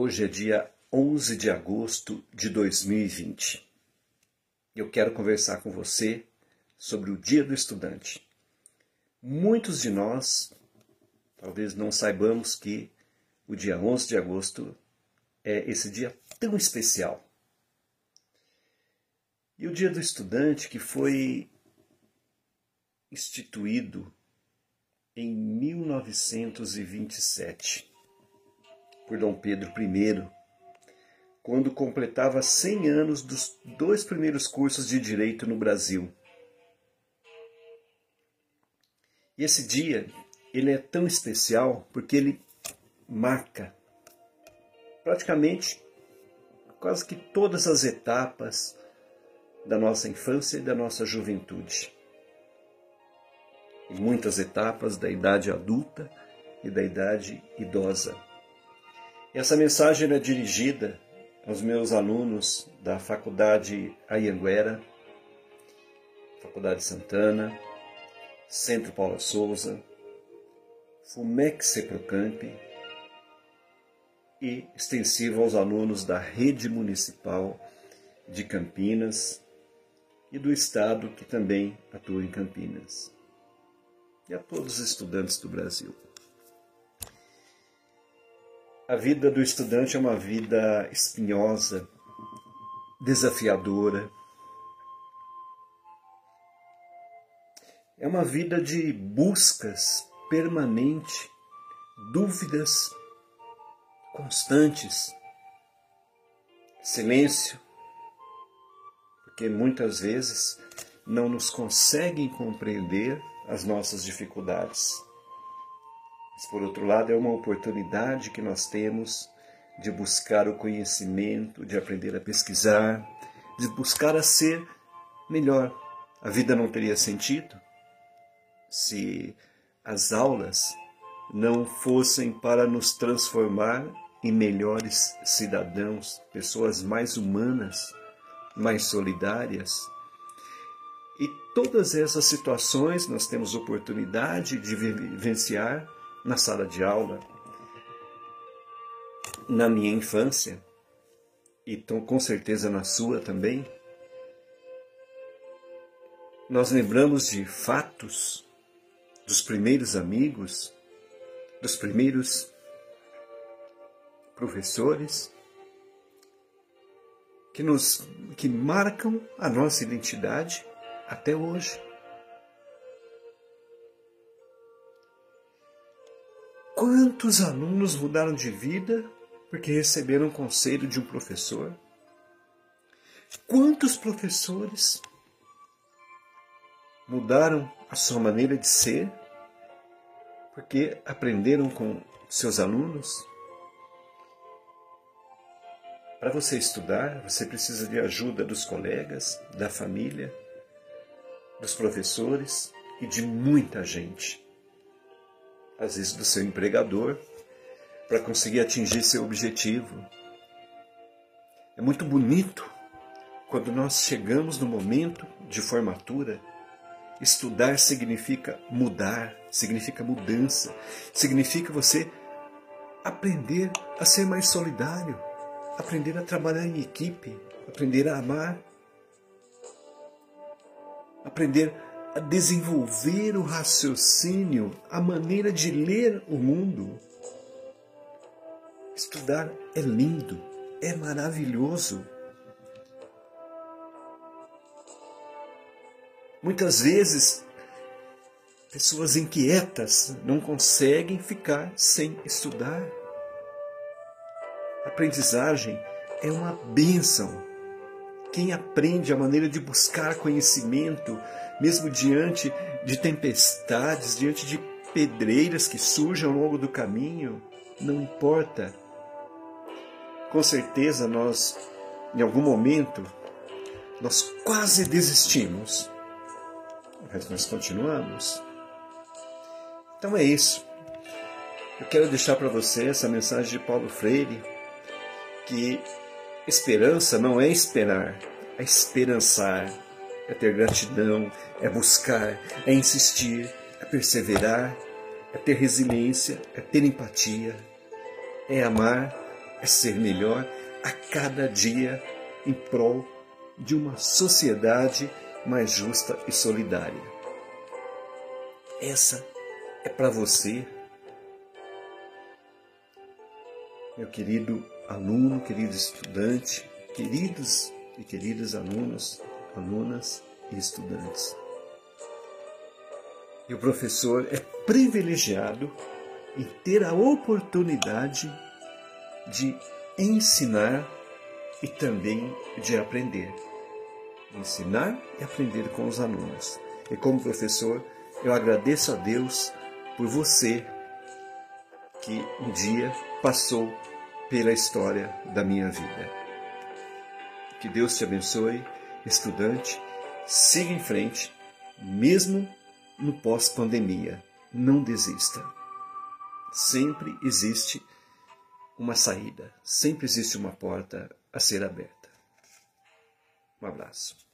Hoje é dia 11 de agosto de 2020. Eu quero conversar com você sobre o Dia do Estudante. Muitos de nós talvez não saibamos que o dia 11 de agosto é esse dia tão especial. E o Dia do Estudante, que foi instituído em 1927 por Dom Pedro I, quando completava 100 anos dos dois primeiros cursos de direito no Brasil. E esse dia, ele é tão especial porque ele marca praticamente quase que todas as etapas da nossa infância e da nossa juventude. E muitas etapas da idade adulta e da idade idosa. Essa mensagem é dirigida aos meus alunos da Faculdade Ayanguera, Faculdade Santana, Centro Paula Souza, FUMEC Seprocamp e extensivo aos alunos da Rede Municipal de Campinas e do Estado que também atua em Campinas. E a todos os estudantes do Brasil. A vida do estudante é uma vida espinhosa, desafiadora. É uma vida de buscas permanente, dúvidas constantes, silêncio, porque muitas vezes não nos conseguem compreender as nossas dificuldades. Mas, por outro lado, é uma oportunidade que nós temos de buscar o conhecimento, de aprender a pesquisar, de buscar a ser melhor. A vida não teria sentido se as aulas não fossem para nos transformar em melhores cidadãos, pessoas mais humanas, mais solidárias. E todas essas situações nós temos oportunidade de vivenciar na sala de aula, na minha infância, e com certeza na sua também, nós lembramos de fatos dos primeiros amigos, dos primeiros professores que nos que marcam a nossa identidade até hoje. Quantos alunos mudaram de vida porque receberam um conselho de um professor? Quantos professores mudaram a sua maneira de ser porque aprenderam com seus alunos? Para você estudar, você precisa de ajuda dos colegas, da família, dos professores e de muita gente às vezes do seu empregador, para conseguir atingir seu objetivo. É muito bonito quando nós chegamos no momento de formatura. Estudar significa mudar, significa mudança, significa você aprender a ser mais solidário, aprender a trabalhar em equipe, aprender a amar, aprender a desenvolver o raciocínio, a maneira de ler o mundo. Estudar é lindo, é maravilhoso. Muitas vezes, pessoas inquietas não conseguem ficar sem estudar. Aprendizagem é uma bênção. Quem aprende a maneira de buscar conhecimento, mesmo diante de tempestades, diante de pedreiras que surgem ao longo do caminho, não importa. Com certeza nós, em algum momento, nós quase desistimos, mas nós continuamos. Então é isso. Eu quero deixar para você essa mensagem de Paulo Freire, que esperança não é esperar, é esperançar é ter gratidão, é buscar, é insistir, é perseverar, é ter resiliência, é ter empatia, é amar é ser melhor a cada dia em prol de uma sociedade mais justa e solidária. Essa é para você, meu querido aluno, querido estudante, queridos e queridas alunos, alunas e estudantes. E o professor é privilegiado em ter a oportunidade de ensinar e também de aprender. Ensinar e aprender com os alunos. E como professor, eu agradeço a Deus por você que um dia passou pela história da minha vida. Que Deus te abençoe, estudante, siga em frente, mesmo no pós-pandemia. Não desista. Sempre existe uma saída, sempre existe uma porta a ser aberta. Um abraço.